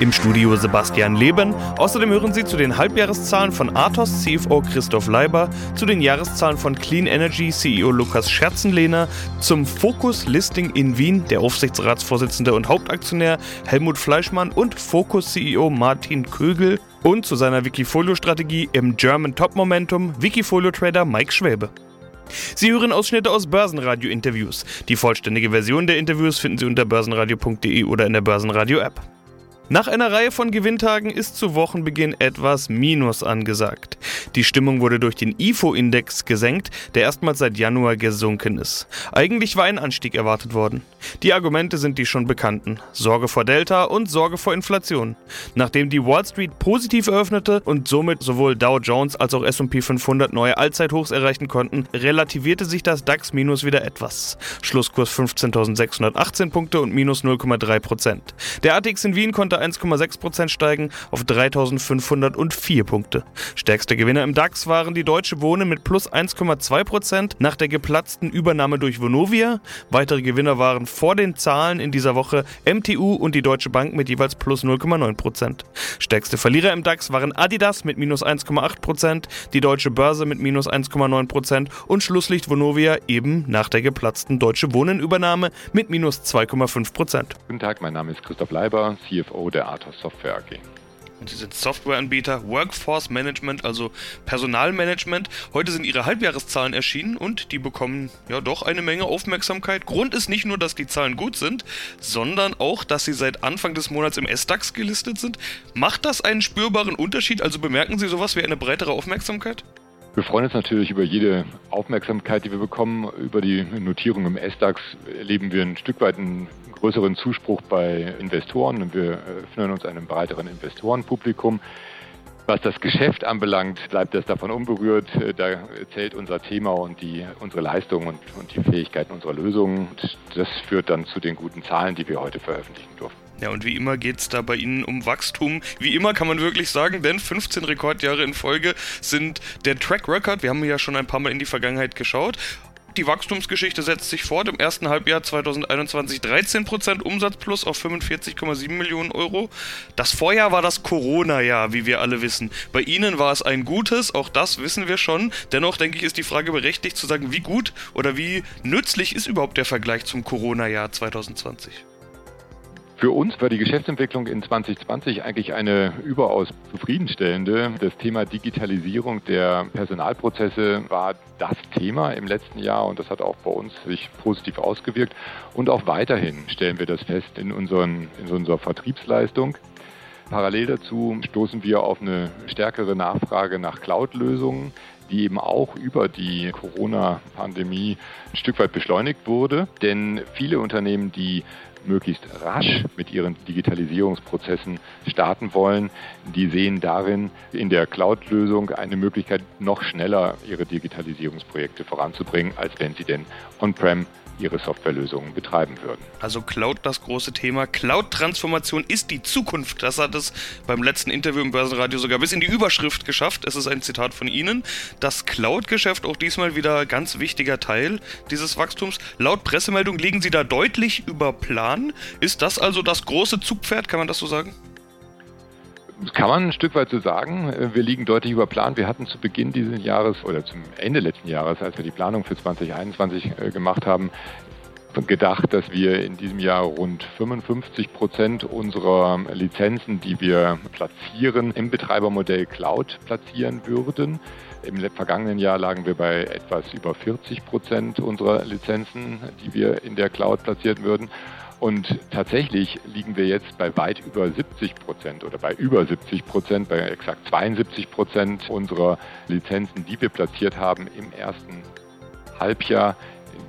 Im Studio Sebastian Leben. Außerdem hören Sie zu den Halbjahreszahlen von Athos CFO Christoph Leiber, zu den Jahreszahlen von Clean Energy CEO Lukas Scherzenlehner, zum Focus Listing in Wien der Aufsichtsratsvorsitzende und Hauptaktionär Helmut Fleischmann und Focus CEO Martin Kögel und zu seiner Wikifolio-Strategie im German Top Momentum Wikifolio-Trader Mike Schwäbe. Sie hören Ausschnitte aus Börsenradio-Interviews. Die vollständige Version der Interviews finden Sie unter börsenradio.de oder in der Börsenradio-App. Nach einer Reihe von Gewinntagen ist zu Wochenbeginn etwas Minus angesagt. Die Stimmung wurde durch den IFO-Index gesenkt, der erstmals seit Januar gesunken ist. Eigentlich war ein Anstieg erwartet worden. Die Argumente sind die schon bekannten. Sorge vor Delta und Sorge vor Inflation. Nachdem die Wall Street positiv eröffnete und somit sowohl Dow Jones als auch S&P 500 neue Allzeithochs erreichen konnten, relativierte sich das DAX-Minus wieder etwas. Schlusskurs 15.618 Punkte und minus 0,3 Prozent. Der ATX in Wien konnte konnte 1,6% steigen auf 3.504 Punkte. Stärkste Gewinner im DAX waren die Deutsche Wohnen mit plus 1,2% nach der geplatzten Übernahme durch Vonovia. Weitere Gewinner waren vor den Zahlen in dieser Woche MTU und die Deutsche Bank mit jeweils plus 0,9%. Stärkste Verlierer im DAX waren Adidas mit minus 1,8%, die Deutsche Börse mit minus 1,9% und Schlusslicht Vonovia eben nach der geplatzten Deutsche Wohnen Übernahme mit minus 2,5%. Guten Tag, mein Name ist Christoph Leiber, CFO der Athos Software AG. Und Sie sind Softwareanbieter Workforce Management, also Personalmanagement. Heute sind Ihre Halbjahreszahlen erschienen und die bekommen ja doch eine Menge Aufmerksamkeit. Grund ist nicht nur, dass die Zahlen gut sind, sondern auch, dass Sie seit Anfang des Monats im S-DAX gelistet sind. Macht das einen spürbaren Unterschied? Also bemerken Sie sowas wie eine breitere Aufmerksamkeit? Wir freuen uns natürlich über jede Aufmerksamkeit, die wir bekommen. Über die Notierung im S-DAX erleben wir ein Stück weit einen größeren Zuspruch bei Investoren und wir öffnen uns einem breiteren Investorenpublikum. Was das Geschäft anbelangt, bleibt das davon unberührt. Da zählt unser Thema und die, unsere Leistung und, und die Fähigkeiten unserer Lösungen. Das führt dann zu den guten Zahlen, die wir heute veröffentlichen durften. Ja, und wie immer geht es da bei Ihnen um Wachstum. Wie immer kann man wirklich sagen, denn 15 Rekordjahre in Folge sind der Track Record. Wir haben ja schon ein paar Mal in die Vergangenheit geschaut. Die Wachstumsgeschichte setzt sich fort. Im ersten Halbjahr 2021 13% Umsatz plus auf 45,7 Millionen Euro. Das Vorjahr war das Corona-Jahr, wie wir alle wissen. Bei Ihnen war es ein gutes, auch das wissen wir schon. Dennoch denke ich, ist die Frage berechtigt zu sagen, wie gut oder wie nützlich ist überhaupt der Vergleich zum Corona-Jahr 2020? Für uns war die Geschäftsentwicklung in 2020 eigentlich eine überaus zufriedenstellende. Das Thema Digitalisierung der Personalprozesse war das Thema im letzten Jahr und das hat auch bei uns sich positiv ausgewirkt. Und auch weiterhin stellen wir das fest in, unseren, in unserer Vertriebsleistung. Parallel dazu stoßen wir auf eine stärkere Nachfrage nach Cloud-Lösungen die eben auch über die Corona-Pandemie ein Stück weit beschleunigt wurde. Denn viele Unternehmen, die möglichst rasch mit ihren Digitalisierungsprozessen starten wollen, die sehen darin in der Cloud-Lösung eine Möglichkeit, noch schneller ihre Digitalisierungsprojekte voranzubringen, als wenn sie denn on-prem ihre Softwarelösungen betreiben würden. Also Cloud das große Thema. Cloud-Transformation ist die Zukunft. Das hat es beim letzten Interview im Börsenradio sogar bis in die Überschrift geschafft. Es ist ein Zitat von Ihnen. Das Cloud-Geschäft auch diesmal wieder ganz wichtiger Teil dieses Wachstums. Laut Pressemeldung liegen Sie da deutlich über Plan. Ist das also das große Zugpferd, kann man das so sagen? Kann man ein Stück weit so sagen. Wir liegen deutlich über Plan. Wir hatten zu Beginn dieses Jahres oder zum Ende letzten Jahres, als wir die Planung für 2021 äh, gemacht haben, gedacht, dass wir in diesem Jahr rund 55 Prozent unserer Lizenzen, die wir platzieren, im Betreibermodell Cloud platzieren würden. Im vergangenen Jahr lagen wir bei etwas über 40 Prozent unserer Lizenzen, die wir in der Cloud platzieren würden. Und tatsächlich liegen wir jetzt bei weit über 70 Prozent oder bei über 70 Prozent, bei exakt 72 Prozent unserer Lizenzen, die wir platziert haben im ersten Halbjahr,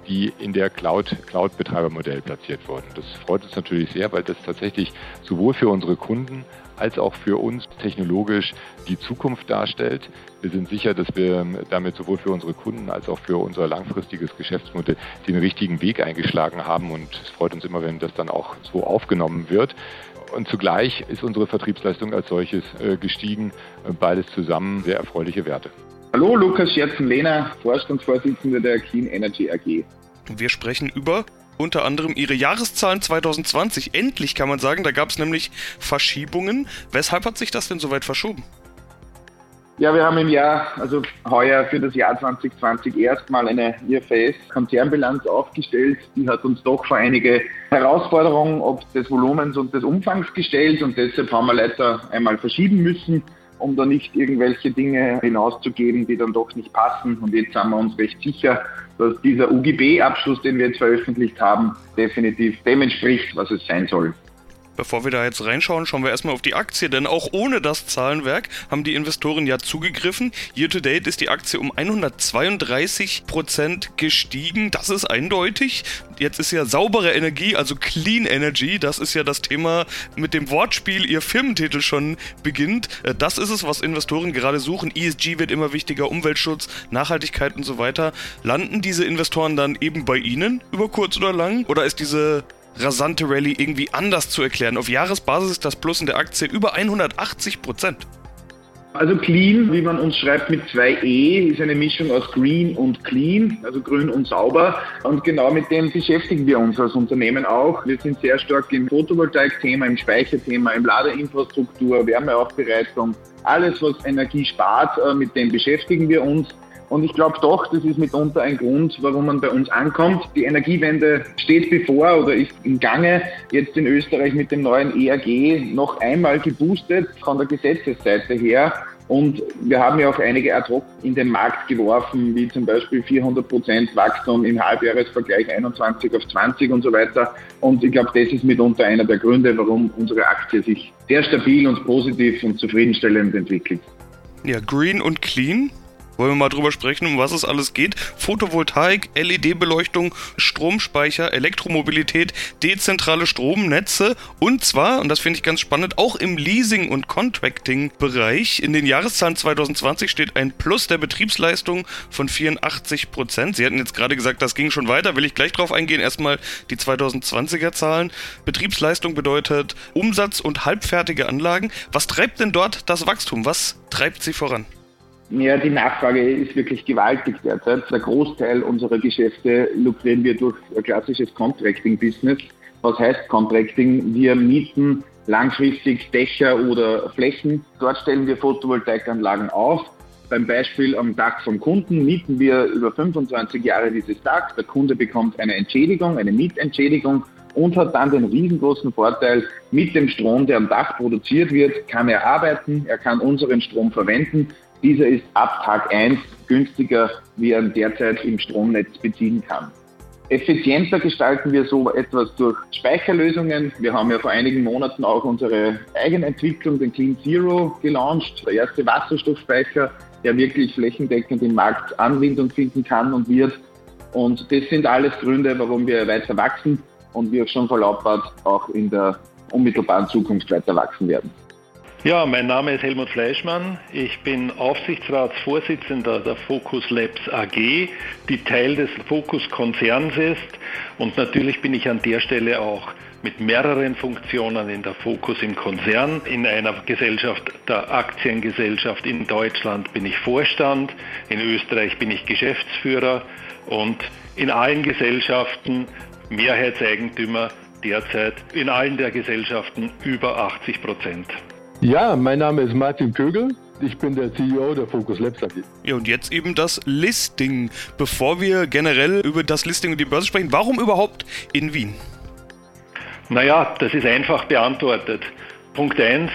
die in der Cloud, Cloud-Betreibermodell platziert wurden. Das freut uns natürlich sehr, weil das tatsächlich sowohl für unsere Kunden als auch für uns technologisch die Zukunft darstellt. Wir sind sicher, dass wir damit sowohl für unsere Kunden als auch für unser langfristiges Geschäftsmodell den richtigen Weg eingeschlagen haben und es freut uns immer, wenn das dann auch so aufgenommen wird. Und zugleich ist unsere Vertriebsleistung als solches äh, gestiegen. Beides zusammen sehr erfreuliche Werte. Hallo, Lukas Scherzen-Lehner, Vorstandsvorsitzender der Clean Energy AG. Wir sprechen über unter anderem ihre Jahreszahlen 2020. Endlich kann man sagen, da gab es nämlich Verschiebungen. Weshalb hat sich das denn so weit verschoben? Ja, wir haben im Jahr, also heuer für das Jahr 2020 erstmal eine IFRS-Konzernbilanz aufgestellt. Die hat uns doch vor einige Herausforderungen ob des Volumens und des Umfangs gestellt und deshalb haben wir leider einmal verschieben müssen, um da nicht irgendwelche Dinge hinauszugeben, die dann doch nicht passen. Und jetzt sind wir uns recht sicher, dass dieser UGB-Abschluss, den wir jetzt veröffentlicht haben, definitiv dem entspricht, was es sein soll. Bevor wir da jetzt reinschauen, schauen wir erstmal auf die Aktie, denn auch ohne das Zahlenwerk haben die Investoren ja zugegriffen. Year to date ist die Aktie um 132% gestiegen. Das ist eindeutig. Jetzt ist ja saubere Energie, also Clean Energy, das ist ja das Thema mit dem Wortspiel ihr Firmentitel schon beginnt. Äh, das ist es, was Investoren gerade suchen. ESG wird immer wichtiger, Umweltschutz, Nachhaltigkeit und so weiter. Landen diese Investoren dann eben bei Ihnen über kurz oder lang? Oder ist diese rasante Rallye irgendwie anders zu erklären. Auf Jahresbasis ist das Plus in der Aktie über 180 Prozent. Also Clean, wie man uns schreibt mit zwei E, ist eine Mischung aus Green und Clean, also grün und sauber. Und genau mit dem beschäftigen wir uns als Unternehmen auch. Wir sind sehr stark im Photovoltaik-Thema, im Speicherthema, im Ladeinfrastruktur, Wärmeaufbereitung. Alles, was Energie spart, äh, mit dem beschäftigen wir uns. Und ich glaube doch, das ist mitunter ein Grund, warum man bei uns ankommt. Die Energiewende steht bevor oder ist im Gange. Jetzt in Österreich mit dem neuen ERG noch einmal geboostet von der Gesetzesseite her. Und wir haben ja auch einige ad hoc in den Markt geworfen, wie zum Beispiel 400 Prozent Wachstum im Halbjahresvergleich 21 auf 20 und so weiter. Und ich glaube, das ist mitunter einer der Gründe, warum unsere Aktie sich sehr stabil und positiv und zufriedenstellend entwickelt. Ja, Green und Clean wollen wir mal drüber sprechen, um was es alles geht? Photovoltaik, LED-Beleuchtung, Stromspeicher, Elektromobilität, dezentrale Stromnetze und zwar, und das finde ich ganz spannend, auch im Leasing- und Contracting-Bereich. In den Jahreszahlen 2020 steht ein Plus der Betriebsleistung von 84 Prozent. Sie hatten jetzt gerade gesagt, das ging schon weiter, will ich gleich drauf eingehen. Erstmal die 2020er Zahlen. Betriebsleistung bedeutet Umsatz und halbfertige Anlagen. Was treibt denn dort das Wachstum? Was treibt sie voran? Ja, die Nachfrage ist wirklich gewaltig derzeit. Der Großteil unserer Geschäfte lukrieren wir durch ein klassisches Contracting-Business. Was heißt Contracting? Wir mieten langfristig Dächer oder Flächen. Dort stellen wir Photovoltaikanlagen auf. Beim Beispiel am Dach vom Kunden mieten wir über 25 Jahre dieses Dach. Der Kunde bekommt eine Entschädigung, eine Mietentschädigung und hat dann den riesengroßen Vorteil, mit dem Strom, der am Dach produziert wird, kann er arbeiten, er kann unseren Strom verwenden dieser ist ab Tag 1 günstiger, wie er derzeit im Stromnetz beziehen kann. Effizienter gestalten wir so etwas durch Speicherlösungen. Wir haben ja vor einigen Monaten auch unsere Eigenentwicklung, den Clean Zero, gelauncht. Der erste Wasserstoffspeicher, der wirklich flächendeckend im Markt Anwendung finden kann und wird. Und das sind alles Gründe, warum wir weiter wachsen und wir schon verlautbart auch in der unmittelbaren Zukunft weiter wachsen werden. Ja, mein Name ist Helmut Fleischmann. Ich bin Aufsichtsratsvorsitzender der Focus Labs AG, die Teil des Focus Konzerns ist. Und natürlich bin ich an der Stelle auch mit mehreren Funktionen in der Focus im Konzern. In einer Gesellschaft, der Aktiengesellschaft in Deutschland bin ich Vorstand, in Österreich bin ich Geschäftsführer und in allen Gesellschaften Mehrheitseigentümer derzeit in allen der Gesellschaften über 80 Prozent. Ja, mein Name ist Martin Kögel. Ich bin der CEO der Focus Labs AG. Ja, und jetzt eben das Listing. Bevor wir generell über das Listing und die Börse sprechen, warum überhaupt in Wien? Naja, das ist einfach beantwortet. Punkt 1,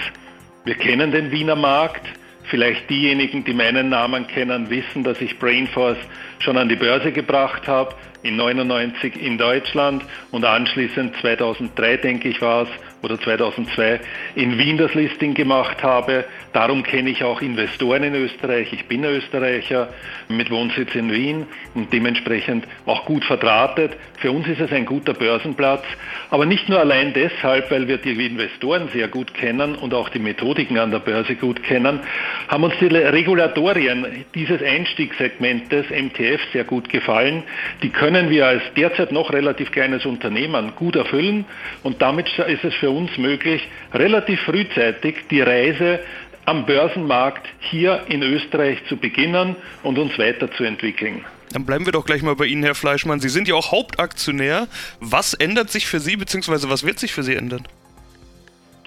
wir kennen den Wiener Markt. Vielleicht diejenigen, die meinen Namen kennen, wissen, dass ich Brainforce schon an die Börse gebracht habe. in 99 in Deutschland und anschließend 2003, denke ich, war es, oder 2002 in Wien das Listing gemacht habe. Darum kenne ich auch Investoren in Österreich. Ich bin Österreicher mit Wohnsitz in Wien und dementsprechend auch gut verdrahtet. Für uns ist es ein guter Börsenplatz, aber nicht nur allein deshalb, weil wir die Investoren sehr gut kennen und auch die Methodiken an der Börse gut kennen, haben uns die Regulatorien dieses Einstiegssegmentes MTF sehr gut gefallen. Die können wir als derzeit noch relativ kleines Unternehmen gut erfüllen und damit ist es für uns möglich, relativ frühzeitig die Reise am Börsenmarkt hier in Österreich zu beginnen und uns weiterzuentwickeln. Dann bleiben wir doch gleich mal bei Ihnen, Herr Fleischmann. Sie sind ja auch Hauptaktionär. Was ändert sich für Sie, beziehungsweise was wird sich für Sie ändern?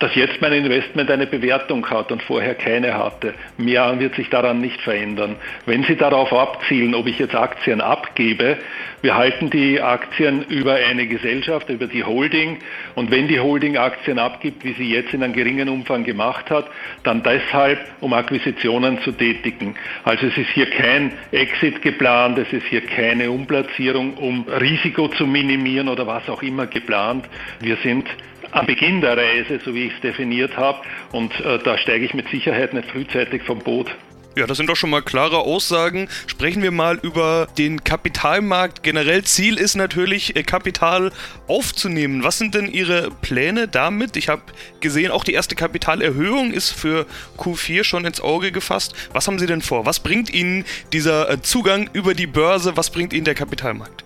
dass jetzt mein Investment eine Bewertung hat und vorher keine hatte. Mehr wird sich daran nicht verändern. Wenn Sie darauf abzielen, ob ich jetzt Aktien abgebe, wir halten die Aktien über eine Gesellschaft, über die Holding und wenn die Holding Aktien abgibt, wie sie jetzt in einem geringen Umfang gemacht hat, dann deshalb, um Akquisitionen zu tätigen. Also es ist hier kein Exit geplant, es ist hier keine Umplatzierung, um Risiko zu minimieren oder was auch immer geplant. Wir sind am Beginn der Reise, so wie ich es definiert habe. Und äh, da steige ich mit Sicherheit nicht frühzeitig vom Boot. Ja, das sind doch schon mal klare Aussagen. Sprechen wir mal über den Kapitalmarkt. Generell Ziel ist natürlich, äh, Kapital aufzunehmen. Was sind denn Ihre Pläne damit? Ich habe gesehen, auch die erste Kapitalerhöhung ist für Q4 schon ins Auge gefasst. Was haben Sie denn vor? Was bringt Ihnen dieser äh, Zugang über die Börse? Was bringt Ihnen der Kapitalmarkt?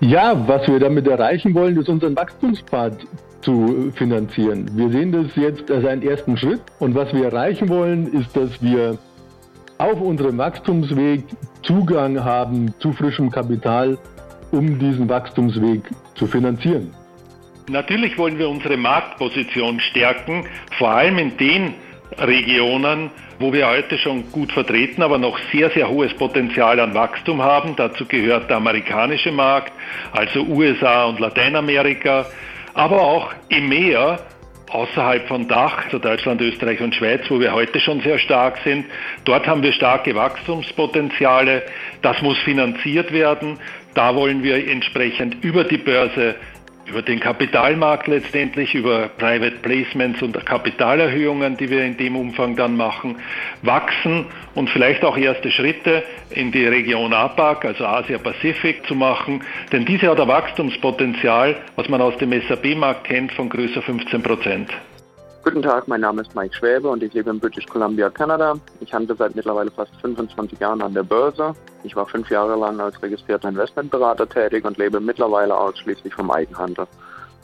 Ja, was wir damit erreichen wollen, ist unseren Wachstumspfad zu finanzieren. Wir sehen das jetzt als einen ersten Schritt und was wir erreichen wollen, ist, dass wir auf unserem Wachstumsweg Zugang haben zu frischem Kapital, um diesen Wachstumsweg zu finanzieren. Natürlich wollen wir unsere Marktposition stärken, vor allem in den Regionen, wo wir heute schon gut vertreten, aber noch sehr, sehr hohes Potenzial an Wachstum haben. Dazu gehört der amerikanische Markt, also USA und Lateinamerika aber auch EMEA außerhalb von Dach, also Deutschland, Österreich und Schweiz, wo wir heute schon sehr stark sind. Dort haben wir starke Wachstumspotenziale. Das muss finanziert werden. Da wollen wir entsprechend über die Börse über den Kapitalmarkt letztendlich, über Private Placements und Kapitalerhöhungen, die wir in dem Umfang dann machen, wachsen und vielleicht auch erste Schritte in die Region APAC, also Asia-Pazifik, zu machen. Denn diese hat ein Wachstumspotenzial, was man aus dem SAP-Markt kennt, von größer 15 Prozent. Guten Tag, mein Name ist Mike Schwäbe und ich lebe in British Columbia, Kanada. Ich handle seit mittlerweile fast 25 Jahren an der Börse. Ich war fünf Jahre lang als registrierter Investmentberater tätig und lebe mittlerweile ausschließlich vom Eigenhandel.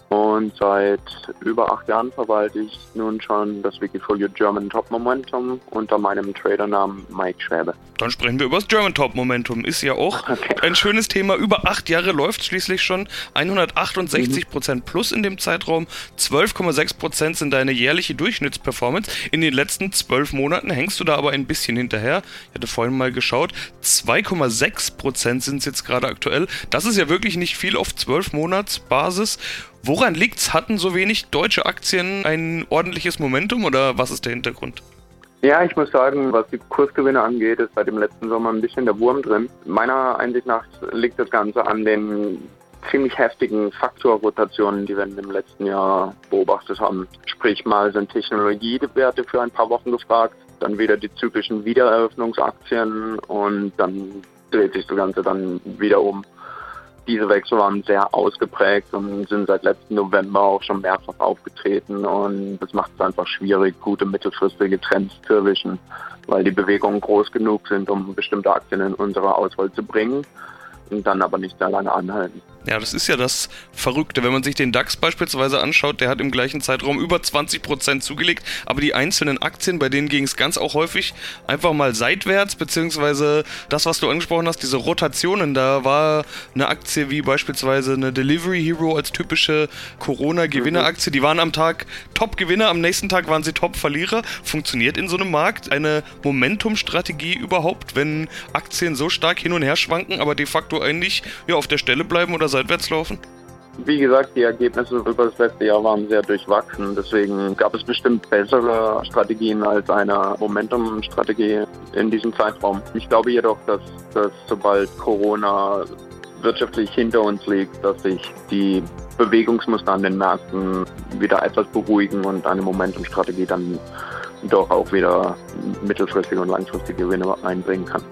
Und seit über acht Jahren verwalte ich nun schon das Wikifolio German Top Momentum unter meinem Tradernamen Mike Schwäbe. Dann sprechen wir über das German Top Momentum. Ist ja auch okay. ein schönes Thema. Über acht Jahre läuft schließlich schon 168 Prozent plus in dem Zeitraum. 12,6 Prozent sind deine jährliche Durchschnittsperformance. In den letzten zwölf Monaten hängst du da aber ein bisschen hinterher. Ich hatte vorhin mal geschaut. 2,6 Prozent sind es jetzt gerade aktuell. Das ist ja wirklich nicht viel auf zwölf Monatsbasis. Woran liegt's? Hatten so wenig deutsche Aktien ein ordentliches Momentum oder was ist der Hintergrund? Ja, ich muss sagen, was die Kursgewinne angeht, ist seit dem letzten Sommer ein bisschen der Wurm drin. Meiner Einsicht nach liegt das Ganze an den ziemlich heftigen Faktorrotationen, die wir im letzten Jahr beobachtet haben. Sprich mal sind Technologiewerte für ein paar Wochen gefragt, dann wieder die zyklischen Wiedereröffnungsaktien und dann dreht sich das Ganze dann wieder um. Diese Wechsel waren sehr ausgeprägt und sind seit letzten November auch schon mehrfach aufgetreten und das macht es einfach schwierig, gute mittelfristige Trends zu erwischen, weil die Bewegungen groß genug sind, um bestimmte Aktien in unsere Auswahl zu bringen und dann aber nicht sehr lange anhalten. Ja, das ist ja das Verrückte. Wenn man sich den DAX beispielsweise anschaut, der hat im gleichen Zeitraum über 20% zugelegt, aber die einzelnen Aktien, bei denen ging es ganz auch häufig einfach mal seitwärts, beziehungsweise das, was du angesprochen hast, diese Rotationen, da war eine Aktie wie beispielsweise eine Delivery Hero als typische Corona-Gewinneraktie, die waren am Tag Top-Gewinner, am nächsten Tag waren sie Top-Verlierer. Funktioniert in so einem Markt eine Momentum-Strategie überhaupt, wenn Aktien so stark hin und her schwanken, aber de facto eigentlich ja, auf der Stelle bleiben oder seitwärts laufen? Wie gesagt, die Ergebnisse über das letzte Jahr waren sehr durchwachsen. Deswegen gab es bestimmt bessere Strategien als eine Momentum-Strategie in diesem Zeitraum. Ich glaube jedoch, dass, dass sobald Corona wirtschaftlich hinter uns liegt, dass sich die Bewegungsmuster an den Märkten wieder etwas beruhigen und eine Momentumstrategie dann doch auch wieder mittelfristige und langfristige Gewinne einbringen kann.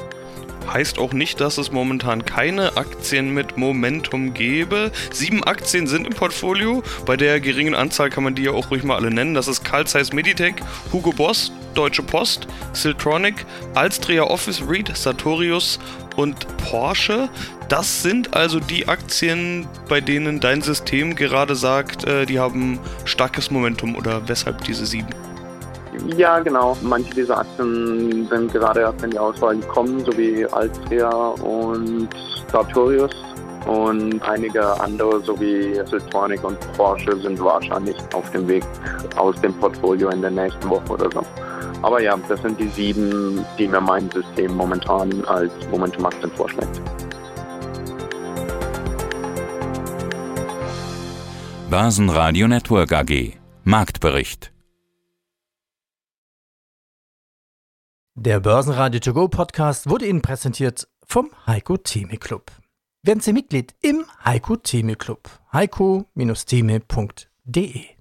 Heißt auch nicht, dass es momentan keine Aktien mit Momentum gäbe. Sieben Aktien sind im Portfolio. Bei der geringen Anzahl kann man die ja auch ruhig mal alle nennen. Das ist Carl Zeiss Meditech, Hugo Boss, Deutsche Post, Siltronic, Alstria Office REIT, Sartorius und Porsche. Das sind also die Aktien, bei denen dein System gerade sagt, äh, die haben starkes Momentum oder weshalb diese sieben? Ja, genau. Manche dieser Aktien sind gerade erst in die Auswahl gekommen, sowie Altria und Sartorius. Und einige andere, sowie Siltronic und Porsche, sind wahrscheinlich auf dem Weg aus dem Portfolio in der nächsten Woche oder so. Aber ja, das sind die sieben, die mir mein System momentan als Momentum-Aktien vorschlägt. Börsenradio Network AG Marktbericht Der Börsenradio To Go Podcast wurde Ihnen präsentiert vom Heiko Theme Club. Werden Sie Mitglied im Heiko Theme Club. heiko-theme.de